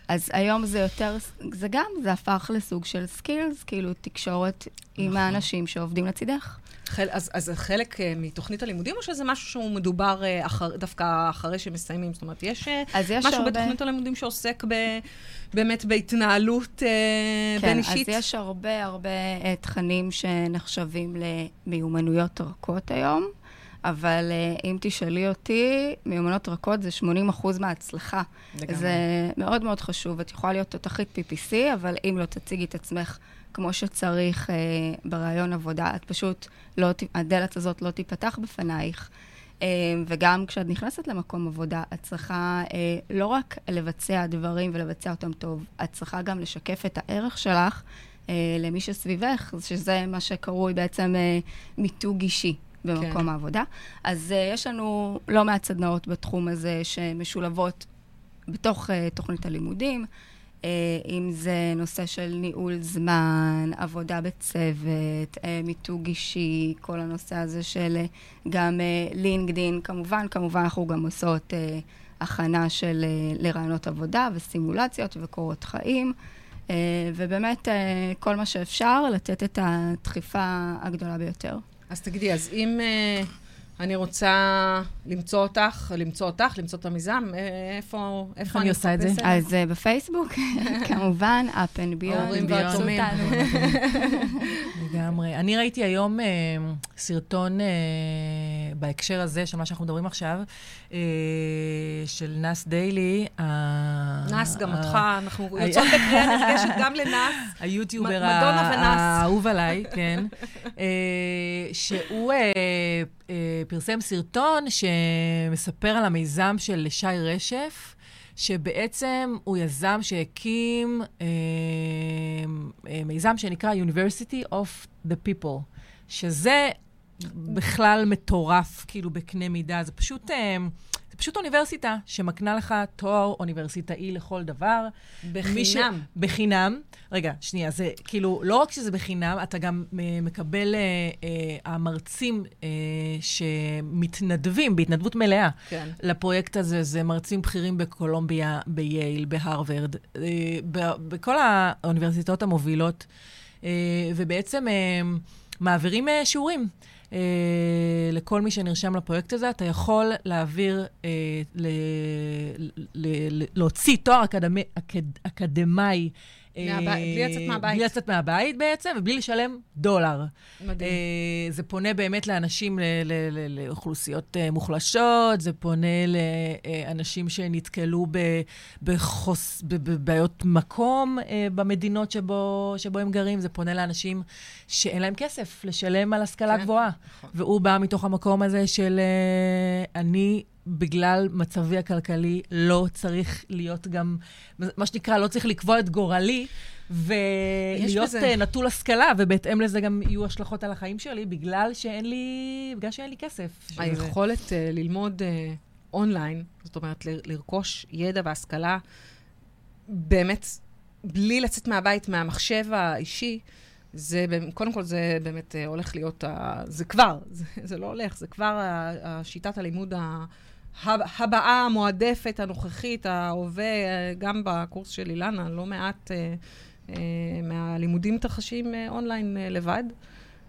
אז היום זה יותר, זה גם, זה הפך לסוג של skills, כאילו תקשורת נכון. עם האנשים שעובדים לצידך. אחלה, אז, אז זה חלק uh, מתוכנית הלימודים, או שזה משהו שהוא מדובר uh, אחר, דווקא אחרי שמסיימים? זאת אומרת, יש, uh, יש משהו הרבה... בתוכנית הלימודים שעוסק ב, באמת בהתנהלות uh, כן, בין אישית? כן, אז יש הרבה הרבה uh, תכנים שנחשבים למיומנויות רכות היום. אבל uh, אם תשאלי אותי, מיומנות רכות זה 80 אחוז מההצלחה. לגמרי. זה מאוד מאוד חשוב. את יכולה להיות תותחית PPC, אבל אם לא תציגי את עצמך כמו שצריך uh, ברעיון עבודה, את פשוט לא, הדלת הזאת לא תיפתח בפנייך. Uh, וגם כשאת נכנסת למקום עבודה, את צריכה uh, לא רק לבצע דברים ולבצע אותם טוב, את צריכה גם לשקף את הערך שלך uh, למי שסביבך, שזה מה שקרוי בעצם uh, מיתוג אישי. במקום כן. העבודה. אז uh, יש לנו לא מעט סדנאות בתחום הזה שמשולבות בתוך uh, תוכנית הלימודים. uh, אם זה נושא של ניהול זמן, עבודה בצוות, uh, מיתוג אישי, כל הנושא הזה של uh, גם לינקדין, uh, כמובן, כמובן אנחנו גם עושות uh, הכנה של uh, לרעיונות עבודה וסימולציות וקורות חיים. Uh, ובאמת, uh, כל מה שאפשר, לתת את הדחיפה הגדולה ביותר. אז תגידי, אז אם uh, אני רוצה למצוא אותך, למצוא אותך, למצוא את המיזם, אה, איפה, איפה אני עושה את זה? אז uh, בפייסבוק, כמובן, up and beyond. ההורים והתומים. לגמרי. אני ראיתי היום uh, סרטון בהקשר הזה של מה שאנחנו מדברים עכשיו, של נאס דיילי. נאס, גם אותך, אנחנו יוצאות בקריאה נרגשת גם לנאס. היוטיובר האהוב עליי, כן. שהוא... פרסם סרטון שמספר על המיזם של שי רשף, שבעצם הוא יזם שהקים אה, אה, מיזם שנקרא University of the People, שזה בכלל מטורף, כאילו, בקנה מידה. זה פשוט... אה, פשוט אוניברסיטה שמקנה לך תואר אוניברסיטאי לכל דבר. בחינם. ש... בחינם. רגע, שנייה, זה כאילו, לא רק שזה בחינם, אתה גם uh, מקבל, uh, uh, המרצים uh, שמתנדבים בהתנדבות מלאה כן. לפרויקט הזה, זה מרצים בכירים בקולומביה, בייל, בהרווארד, uh, בכל האוניברסיטאות המובילות, uh, ובעצם uh, מעבירים uh, שיעורים. אה, לכל מי שנרשם לפרויקט הזה, אתה יכול להעביר, אה, ל, ל, ל, להוציא תואר אקדמי, אקד, אקדמאי בלי לצאת מהבית. בלי לצאת מהבית בעצם, ובלי לשלם דולר. מדהים. Uh, זה פונה באמת לאנשים, לאוכלוסיות uh, מוחלשות, זה פונה לאנשים שנתקלו בחוס, בבעיות מקום במדינות שבו, שבו הם גרים, זה פונה לאנשים שאין להם כסף לשלם על השכלה כן, גבוהה. נכון. והוא בא מתוך המקום הזה של אני... בגלל מצבי הכלכלי, לא צריך להיות גם, מה שנקרא, לא צריך לקבוע את גורלי, ולהיות בזה... אה, נטול השכלה, ובהתאם לזה גם יהיו השלכות על החיים שלי, בגלל שאין לי, בגלל שאין לי כסף. היכולת uh, ללמוד uh, אונליין, זאת אומרת, ל- לרכוש ידע והשכלה, באמת, בלי לצאת מהבית, מהמחשב האישי, זה, קודם כל, זה באמת הולך להיות, זה כבר, זה, זה לא הולך, זה כבר השיטת הלימוד ה... הבאה המועדפת, הנוכחית, ההווה, גם בקורס של אילנה, לא מעט אה, אה, מהלימודים מתרחשים אה, אונליין אה, לבד.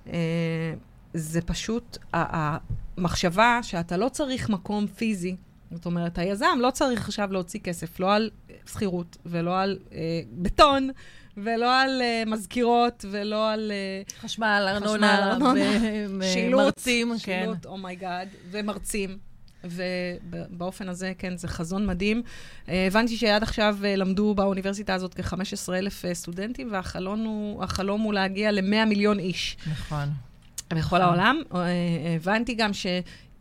אה, זה פשוט המחשבה שאתה לא צריך מקום פיזי. זאת אומרת, היזם לא צריך עכשיו להוציא כסף, לא על שכירות ולא על אה, בטון. ולא על אה, מזכירות, ולא על... אה, חשמל, ארנונה, ומרצים, כן. שילוט, Oh my God, ומרצים. ובאופן הזה, כן, זה חזון מדהים. אה, הבנתי שעד עכשיו אה, למדו באוניברסיטה הזאת כ-15 אלף אה, סטודנטים, והחלום הוא, הוא להגיע ל-100 מיליון איש. נכון. בכל נכון. העולם. Uh, הבנתי גם ש...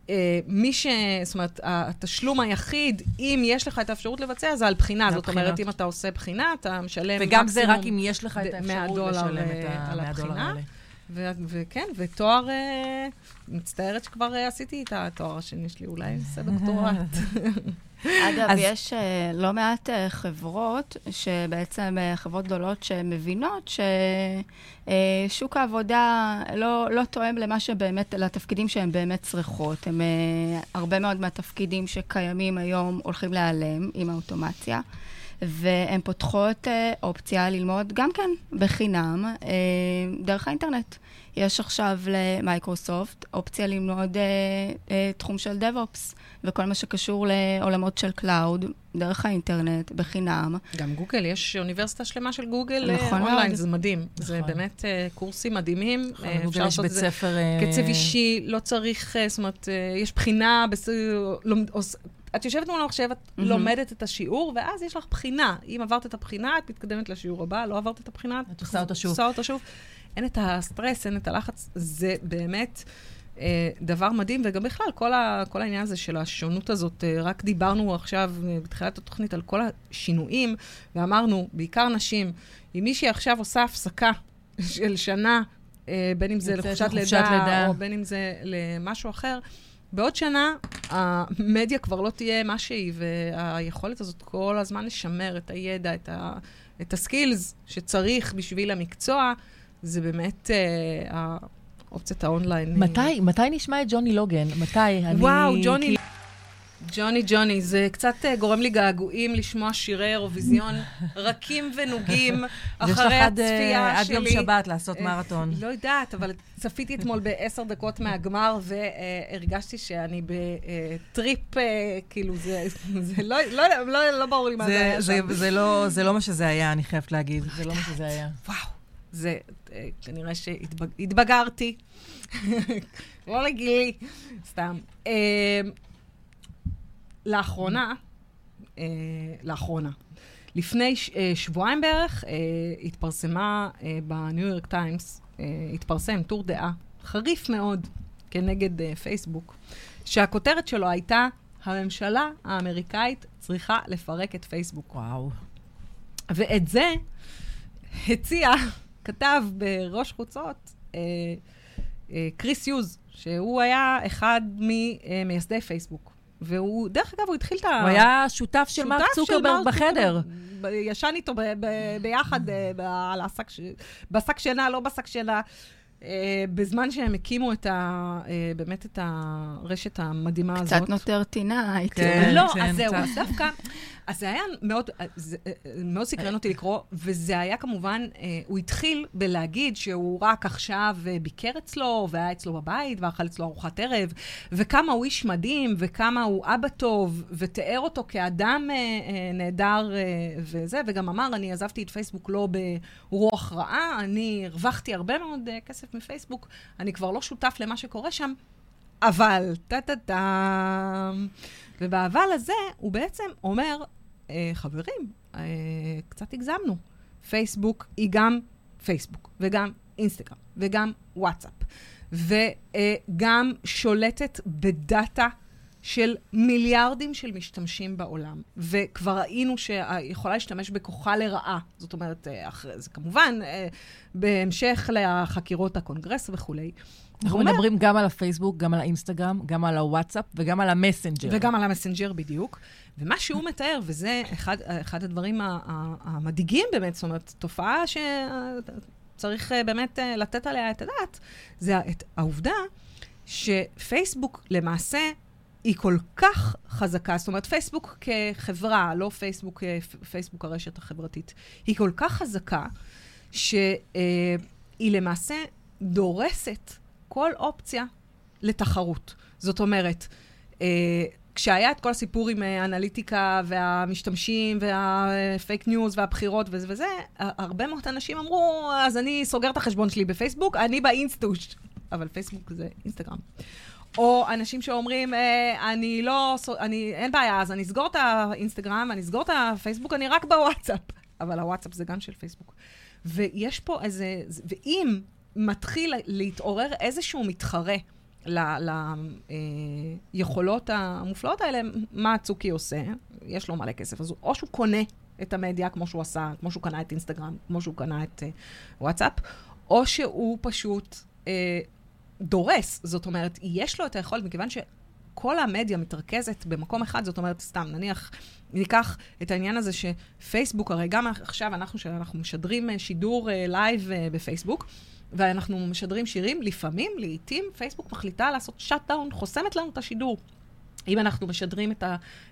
אה, מי ש... זאת אומרת, התשלום היחיד, אם יש לך את האפשרות לבצע, זה על בחינה. זאת. אומרת, אם אתה עושה בחינה, אתה משלם וגם זה מקסימום רק אם יש לך את ד- 100 האפשרות לשלם אה, את על ה-100 דולר הבחינה. ו- וכן, ותואר, אה, מצטערת שכבר אה, עשיתי את התואר השני שלי, אולי אעשה דוקטורט. אגב, אז- יש אה, לא מעט אה, חברות, שבעצם אה, חברות גדולות שמבינות ששוק העבודה לא, לא תואם למה שבאמת, לתפקידים שהן באמת צריכות. הם, אה, הרבה מאוד מהתפקידים שקיימים היום הולכים להיעלם עם האוטומציה. והן פותחות אה, אופציה ללמוד גם כן בחינם אה, דרך האינטרנט. יש עכשיו למייקרוסופט אופציה ללמוד אה, אה, תחום של DevOps, וכל מה שקשור לעולמות של cloud, דרך האינטרנט, בחינם. גם גוגל, יש אוניברסיטה שלמה של גוגל אה, נכון אונליין, מאוד. זה מדהים. זה נכון. באמת אה, קורסים מדהימים. נכון, אה, אפשר יש בית זה ספר... אה, קצב אישי, לא צריך, אה, זאת אומרת, אה, יש בחינה, בס... לומד- את יושבת מול המחשב, את מהמם. לומדת את השיעור, ואז יש לך בחינה. אם עברת את הבחינה, את מתקדמת לשיעור הבא, לא עברת את הבחינה, את עושה אותה שוב. עושה אותה שוב. אין את הסטרס, אין את הלחץ, זה באמת אה, דבר מדהים, וגם בכלל, כל, ה, כל העניין הזה של השונות הזאת, אה, רק דיברנו עכשיו, אה, בתחילת התוכנית, על כל השינויים, ואמרנו, בעיקר נשים, אם מישהי עכשיו עושה הפסקה של שנה, אה, בין אם זה לחופשת לידה, לידה. או בין אם זה למשהו אחר, בעוד שנה המדיה כבר לא תהיה מה שהיא, והיכולת הזאת כל הזמן לשמר את הידע, את, ה, את הסקילס שצריך בשביל המקצוע, זה באמת אה, האופציית האונליין. מתי, מתי נשמע את ג'וני לוגן? מתי? אני- וואו, ג'וני, כי- ג'וני, ג'וני, זה קצת אה, גורם לי געגועים לשמוע שירי אירוויזיון רכים ונוגים אז יש לך אחרי עד, אה, הצפייה עד שלי. יום שבת לעשות אה, מרתון. לא יודעת, אבל צפיתי אתמול בעשר דקות מהגמר, והרגשתי שאני בטריפ, אה, כאילו, זה לא- לא- לא לא ברור לי מה זה היה שם. זה לא- מה שזה היה, אני חייבת להגיד. זה לא מה שזה היה. וואו, זה אה, כנראה שהתבגרתי. לא לגילי, סתם. לאחרונה, אה, לאחרונה, לפני ש- אה, שבועיים בערך, אה, התפרסמה אה, בניו יורק טיימס, אה, התפרסם טור דעה חריף מאוד כנגד אה, פייסבוק, שהכותרת שלו הייתה, הממשלה האמריקאית צריכה לפרק את פייסבוק. וואו. ואת זה הציע, כתב בראש חוצות, אה, אה, קריס יוז, שהוא היה אחד ממייסדי פייסבוק. והוא, דרך אגב, הוא התחיל את ה... הוא היה שותף של מרק צוקרברג בחדר. ישן איתו ב- ב- ביחד אה, ב- על השק בשק שינה, לא בשק שינה. אה, בזמן שהם הקימו את ה... אה, באמת את הרשת המדהימה הזאת. קצת נותר טינה, הייתי כן. אומרת. לא, כן, אז זהו. אז דווקא, אז זה היה מאוד, זה, אה, מאוד סקרן אותי לקרוא, וזה היה כמובן, אה, הוא התחיל בלהגיד שהוא רק עכשיו אה, ביקר אצלו, והיה אצלו בבית, ואכל אצלו ארוחת ערב, וכמה הוא איש מדהים, וכמה הוא אבא טוב, ותיאר אותו כאדם אה, אה, נהדר אה, וזה, וגם אמר, אני עזבתי את פייסבוק לא ברוח רעה, אני הרווחתי הרבה מאוד אה, כסף מפייסבוק, אני כבר לא שותף למה שקורה שם. אבל, טה-טה-טם. ובאבל הזה, הוא בעצם אומר, אה, חברים, אה, קצת הגזמנו. פייסבוק היא גם פייסבוק, וגם אינסטגרם, וגם וואטסאפ, וגם שולטת בדאטה של מיליארדים של משתמשים בעולם. וכבר ראינו שיכולה להשתמש בכוחה לרעה. זאת אומרת, אה, אחרי, זה כמובן אה, בהמשך לחקירות הקונגרס וכולי. אנחנו אומר- מדברים גם על הפייסבוק, גם על האינסטגרם, גם על הוואטסאפ וגם על המסנג'ר. וגם על המסנג'ר בדיוק. ומה שהוא מתאר, וזה אחד, אחד הדברים המדאיגים באמת, זאת אומרת, תופעה שצריך אה, באמת אה, לתת עליה את הדעת, זה את העובדה שפייסבוק למעשה היא כל כך חזקה, זאת אומרת, פייסבוק כחברה, לא פייסבוק, אה, פייסבוק הרשת החברתית, היא כל כך חזקה, שהיא למעשה דורסת כל אופציה לתחרות. זאת אומרת, אה, כשהיה את כל הסיפור עם אה, האנליטיקה והמשתמשים והפייק ניוז והבחירות וזה וזה, הרבה מאוד אנשים אמרו, אז אני סוגר את החשבון שלי בפייסבוק, אני באינסטוש. אבל פייסבוק זה אינסטגרם. או אנשים שאומרים, אה, אני לא, אני, אין בעיה, אז אני אסגור את האינסטגרם, אני אסגור את הפייסבוק, אני רק בוואטסאפ. אבל הוואטסאפ זה גם של פייסבוק. ויש פה איזה, ואם מתחיל להתעורר איזשהו מתחרה ליכולות המופלאות האלה, מה צוקי עושה? יש לו מלא כסף, אז או שהוא קונה את המדיה כמו שהוא עשה, כמו שהוא קנה את אינסטגרם, כמו שהוא קנה את uh, וואטסאפ, או שהוא פשוט uh, דורס. זאת אומרת, יש לו את היכולת, מכיוון שכל המדיה מתרכזת במקום אחד, זאת אומרת, סתם, נניח, ניקח את העניין הזה שפייסבוק, הרי גם עכשיו אנחנו, שאנחנו משדרים שידור לייב אה, בפייסבוק, ואנחנו משדרים שירים, לפעמים, לעיתים, פייסבוק מחליטה לעשות shutdown, חוסמת לנו את השידור. אם אנחנו משדרים את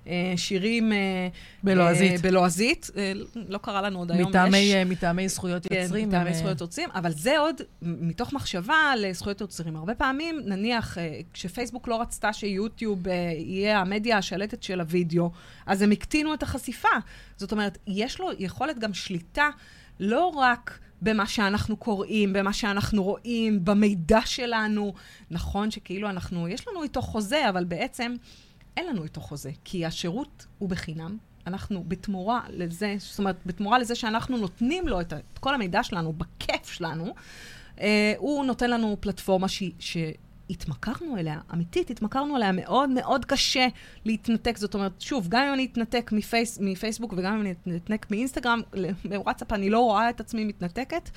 השירים... אה, בלועזית. אה, בלועזית, אה, לא קרה לנו עוד היום. מטעמי, יש... מטעמי זכויות כן, יוצרים. מטעמי הם... זכויות יוצרים, אבל זה עוד מתוך מחשבה לזכויות יוצרים. הרבה פעמים, נניח, כשפייסבוק לא רצתה שיוטיוב יהיה המדיה השלטת של הוידאו, אז הם הקטינו את החשיפה. זאת אומרת, יש לו יכולת גם שליטה לא רק... במה שאנחנו קוראים, במה שאנחנו רואים, במידע שלנו. נכון שכאילו אנחנו, יש לנו איתו חוזה, אבל בעצם אין לנו איתו חוזה, כי השירות הוא בחינם. אנחנו בתמורה לזה, זאת אומרת, בתמורה לזה שאנחנו נותנים לו את, את כל המידע שלנו, בכיף שלנו, אה, הוא נותן לנו פלטפורמה ש, שהתמכרנו אליה, אמיתית, התמכרנו אליה מאוד מאוד קשה להתנתק. זאת אומרת, שוב, גם אם אני אתנתק מפייס, מפייסבוק וגם אם אני אתנתק מאינסטגרם, בוואטסאפ אני לא רואה את עצמי מתנתקת,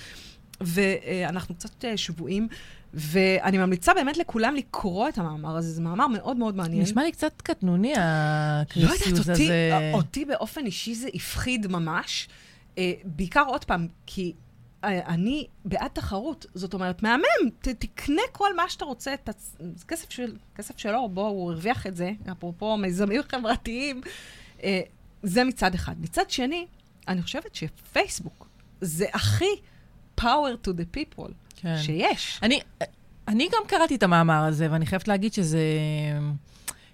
ואנחנו קצת אה, שבויים. ואני ממליצה באמת לכולם לקרוא את המאמר הזה, זה מאמר מאוד מאוד מעניין. נשמע לי קצת קטנוני, הקריסיוס הזה. לא יודעת, אותי, אותי באופן אישי זה הפחיד ממש. אה, בעיקר עוד פעם, כי אני בעד תחרות. זאת אומרת, מהמם, ת, תקנה כל מה שאתה רוצה, ת, זה כסף, של, כסף שלו, בוא, הוא הרוויח את זה, אפרופו מיזמים חברתיים. אה, זה מצד אחד. מצד שני, אני חושבת שפייסבוק זה הכי power to the people. כן. שיש. אני, אני גם קראתי את המאמר הזה, ואני חייבת להגיד שזה...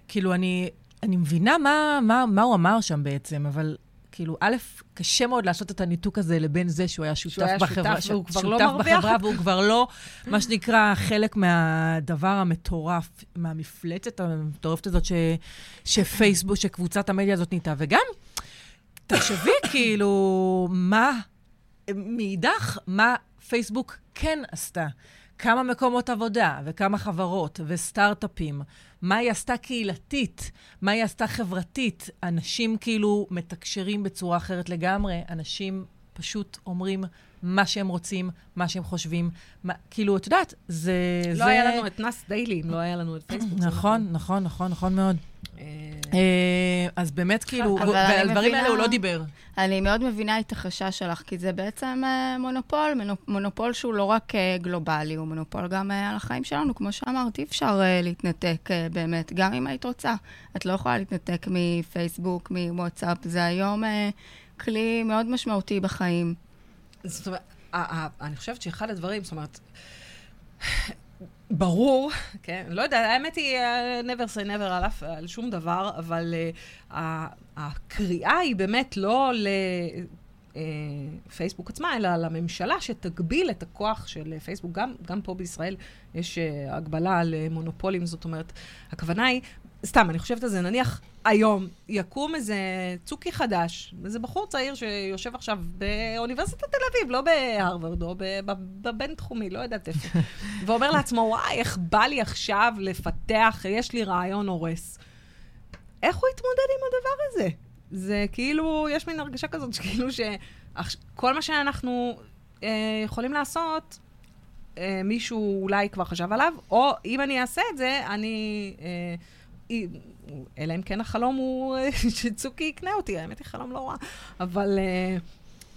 כאילו, אני, אני מבינה מה, מה, מה הוא אמר שם בעצם, אבל כאילו, א', קשה מאוד לעשות את הניתוק הזה לבין זה שהוא היה שותף שהוא בחברה. היה שותף והוא כבר לא מרוויח. בחברה, והוא כבר לא, מה שנקרא, חלק מהדבר המטורף, מהמפלצת המטורפת הזאת ש, שפייסבוק, שקבוצת המדיה הזאת נהייתה. וגם, תחשבי, כאילו, מה, מאידך, מה פייסבוק כן עשתה. כמה מקומות עבודה, וכמה חברות, וסטארט-אפים. מה היא עשתה קהילתית? מה היא עשתה חברתית? אנשים כאילו מתקשרים בצורה אחרת לגמרי. אנשים פשוט אומרים מה שהם רוצים, מה שהם חושבים. מה, כאילו, את יודעת, זה... לא זה... היה לנו את נאס דיילי, אם לא היה לנו את פייסבוק. נכון, נכון, נכון, נכון מאוד. אה, אז באמת, כאילו, ועל הדברים האלה הוא לא דיבר. אני מאוד מבינה את החשש שלך, כי זה בעצם אה, מונופול, מונופול שהוא לא רק אה, גלובלי, הוא מונופול גם על החיים שלנו. כמו שאמרת, אי אפשר להתנתק באמת, גם אם היית רוצה. את לא יכולה להתנתק מפייסבוק, מוואטסאפ, זה היום כלי מאוד משמעותי בחיים. זאת אומרת, אני חושבת שאחד הדברים, זאת אומרת, ברור, כן, לא יודע, האמת היא uh, never say never על, אף, על שום דבר, אבל uh, הקריאה היא באמת לא לפייסבוק uh, עצמה, אלא לממשלה שתגביל את הכוח של פייסבוק. גם, גם פה בישראל יש uh, הגבלה על מונופולים, זאת אומרת, הכוונה היא, סתם, אני חושבת על זה, נניח היום יקום איזה צוקי חדש, איזה בחור צעיר שיושב עכשיו באוניברסיטת תל אביב, לא בהרווארד או בבין-תחומי, לא יודעת איפה, ואומר לעצמו, וואי, איך בא לי עכשיו לפתח, יש לי רעיון הורס. איך הוא יתמודד עם הדבר הזה? זה כאילו, יש מין הרגשה כזאת, שכאילו שכל מה שאנחנו אה, יכולים לעשות, אה, מישהו אולי כבר חשב עליו, או אם אני אעשה את זה, אני... אה, אלא אם כן החלום הוא שצוקי יקנה אותי, האמת היא חלום לא רע. אבל uh,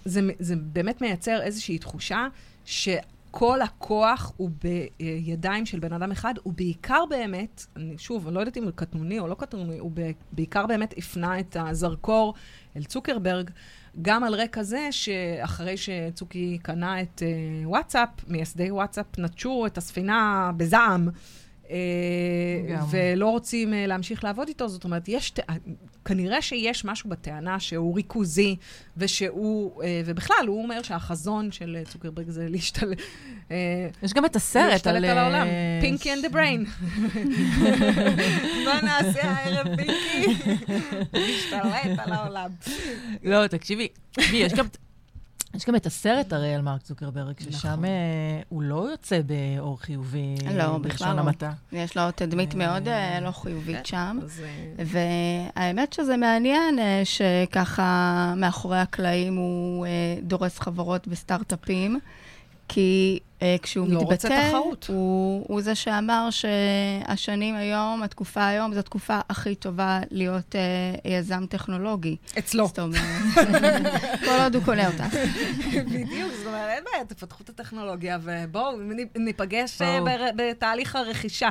זה, זה באמת מייצר איזושהי תחושה שכל הכוח הוא בידיים של בן אדם אחד, הוא בעיקר באמת, אני שוב, אני לא יודעת אם הוא קטנוני או לא קטנוני, הוא בעיקר באמת הפנה את הזרקור אל צוקרברג. גם על רקע זה שאחרי שצוקי קנה את uh, וואטסאפ, מייסדי וואטסאפ נטשו את הספינה בזעם. אה, ולא רוצים אה, להמשיך לעבוד איתו. זאת אומרת, יש, כנראה שיש משהו בטענה שהוא ריכוזי, ושהוא, אה, ובכלל, הוא אומר שהחזון של צוקרברג זה להשתלט. יש גם את הסרט על... להשתלט על העולם. פינקי and the brain. מה נעשה הערב, פינקי? להשתלט על העולם. לא, תקשיבי, יש גם... יש גם את הסרט הרי על מרק צוקרברג, ששם נכון. הוא לא יוצא באור חיובי, לא, בלשון בכלל לא. המעטה. יש לו תדמית אה, מאוד אה, לא חיובית שם. אז, אה, והאמת שזה מעניין שככה מאחורי הקלעים הוא דורס חברות וסטארט-אפים, כי כשהוא לא רוצה מתבטא, תחרות. הוא, הוא זה שאמר שהשנים היום, התקופה היום, זו התקופה הכי טובה להיות אה, יזם טכנולוגי. אצלו. זאת אומרת, כל עוד הוא קונה אותה. בדיוק, זאת אומרת, אין בעיה, תפתחו את הטכנולוגיה, ובואו ניפגש אה, בתהליך הרכישה.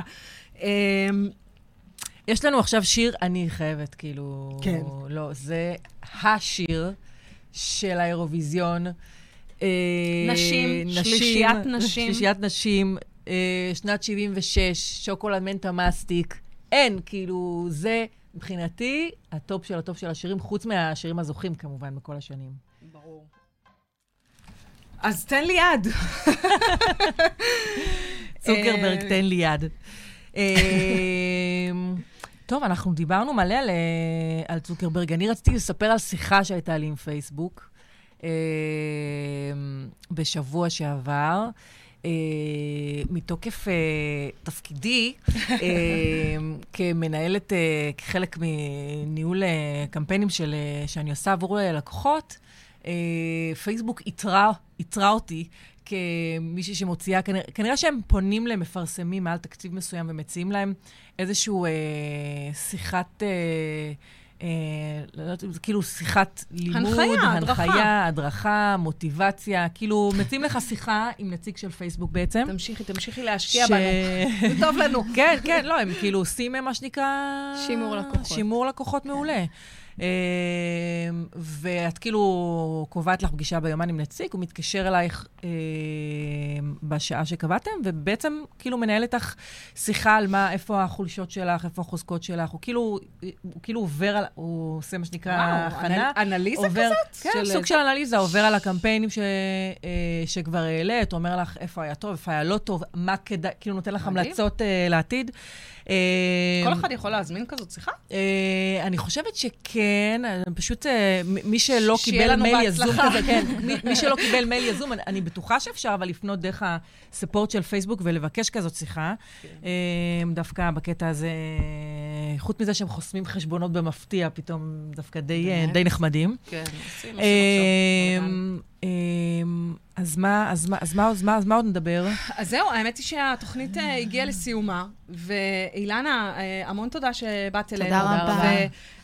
אמ, יש לנו עכשיו שיר, אני חייבת, כאילו... כן. לא, זה השיר של האירוויזיון. אה, נשים, שלישיית נשים. שלישיית נשים, אה, שנת 76, שוקולד מנטה מסטיק. אין, כאילו, זה מבחינתי הטופ של הטופ של השירים, חוץ מהשירים הזוכים כמובן בכל השנים. ברור. אז תן לי יד. צוקרברג, אה, תן לי יד. טוב, אנחנו דיברנו מלא על, על צוקרברג. אני רציתי לספר על שיחה שהייתה לי עם פייסבוק אה, בשבוע שעבר. אה, מתוקף אה, תפקידי אה, כמנהלת, אה, כחלק מניהול אה, קמפיינים של, אה, שאני עושה עבור לקוחות, אה, פייסבוק איתרה, איתרה אותי כמישהי שמוציאה, כנראה, כנראה שהם פונים למפרסמים מעל תקציב מסוים ומציעים להם איזשהו אה, שיחת... אה, לא יודעת אם זה כאילו שיחת לימוד, הנחיה, הדרכה. הנחיה, הדרכה, מוטיבציה, כאילו מציעים לך שיחה עם נציג של פייסבוק בעצם. תמשיכי, תמשיכי להשקיע ש- בנו. זה טוב לנו. כן, כן, לא, הם כאילו עושים מה שנקרא... שימור לקוחות. שימור לקוחות מעולה. אה, ואת כאילו קובעת לך פגישה ביומן עם נציג, הוא מתקשר אלייך אה, בשעה שקבעתם, ובעצם כאילו מנהל איתך שיחה על מה, איפה החולשות שלך, איפה החוזקות שלך. הוא כאילו, הוא כאילו עובר על, הוא עושה מה שנקרא הכנה. אנ- אנליזה עובר, כזאת? כן, של- סוג של אנליזה, עובר על הקמפיינים ש, אה, שכבר העלית, אומר לך איפה היה טוב, איפה היה לא טוב, מה כדאי, כאילו נותן לך. המלצות אה, לעתיד. אה, כל אחד יכול להזמין כזאת שיחה? אה, אני חושבת שכן, אה, פשוט מי שלא קיבל מייל יזום. כזה, כן, מי- שלא קיבל מייל יזום, אני- בטוחה שאפשר אבל לפנות דרך הספורט של פייסבוק ולבקש כזאת שיחה. אה, דווקא בקטע הזה, חוץ מזה שהם חוסמים חשבונות במפתיע, פתאום דווקא די נחמדים. כן, עושים מה אמ, אמ, אז מה, אז מה, אז מה, אז מה, אז מה עוד נדבר? אז זהו, האמת היא שהתוכנית אה, הגיעה לסיומה, ואילנה, אה, המון תודה שבאת אלינו. תודה רבה.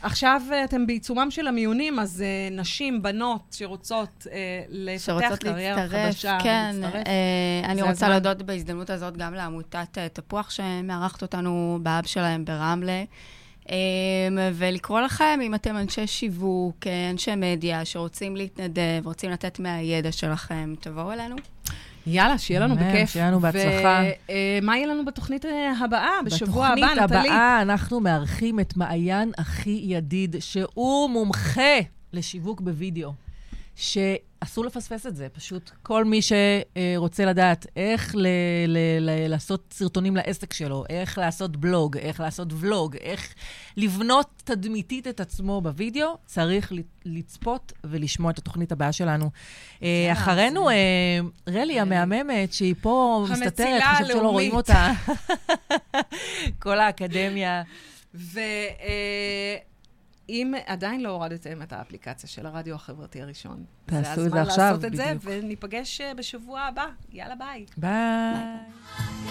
ועכשיו אה, אתם בעיצומם של המיונים, אז נשים, בנות שרוצות לפתח קריירה חדשה, כן. להצטרף. אה, אני רוצה. להודות בהזדמנות הזאת גם לעמותת תפוח שמארחת אותנו באב שלהם ברמלה. אה, ולקרוא לכם, אם אתם אנשי שיווק, אה, אנשי מדיה, שרוצים להתנדב, רוצים לתת מהידע שלכם, תבואו אלינו. יאללה, שיהיה לנו אמן, בכיף. שיהיה לנו בהצלחה. ומה יהיה לנו בתוכנית אה, הבאה, בשבוע הבא, בתוכנית נטלי? הבאה אנחנו מארחים את מעיין אחי ידיד, שהוא מומחה לשיווק בווידאו. שאסור לפספס את זה, פשוט כל מי שרוצה לדעת איך ל- ל- ל- לעשות סרטונים לעסק שלו, איך לעשות בלוג, איך לעשות ולוג, איך לבנות תדמיתית את עצמו בווידאו, צריך לצפות ולשמוע את התוכנית הבאה שלנו. אה, אחרינו, אה, רלי המהממת, שהיא פה מסתתרת, חושבת שלא. רואים אותה. כל האקדמיה. ואם עדיין לא הורדתם את האפליקציה של הרדיו החברתי הראשון, תעשו את זה הזמן לעשות את זה, בדיוק. וניפגש אה, בשבוע הבא. יאללה, ביי. ביי.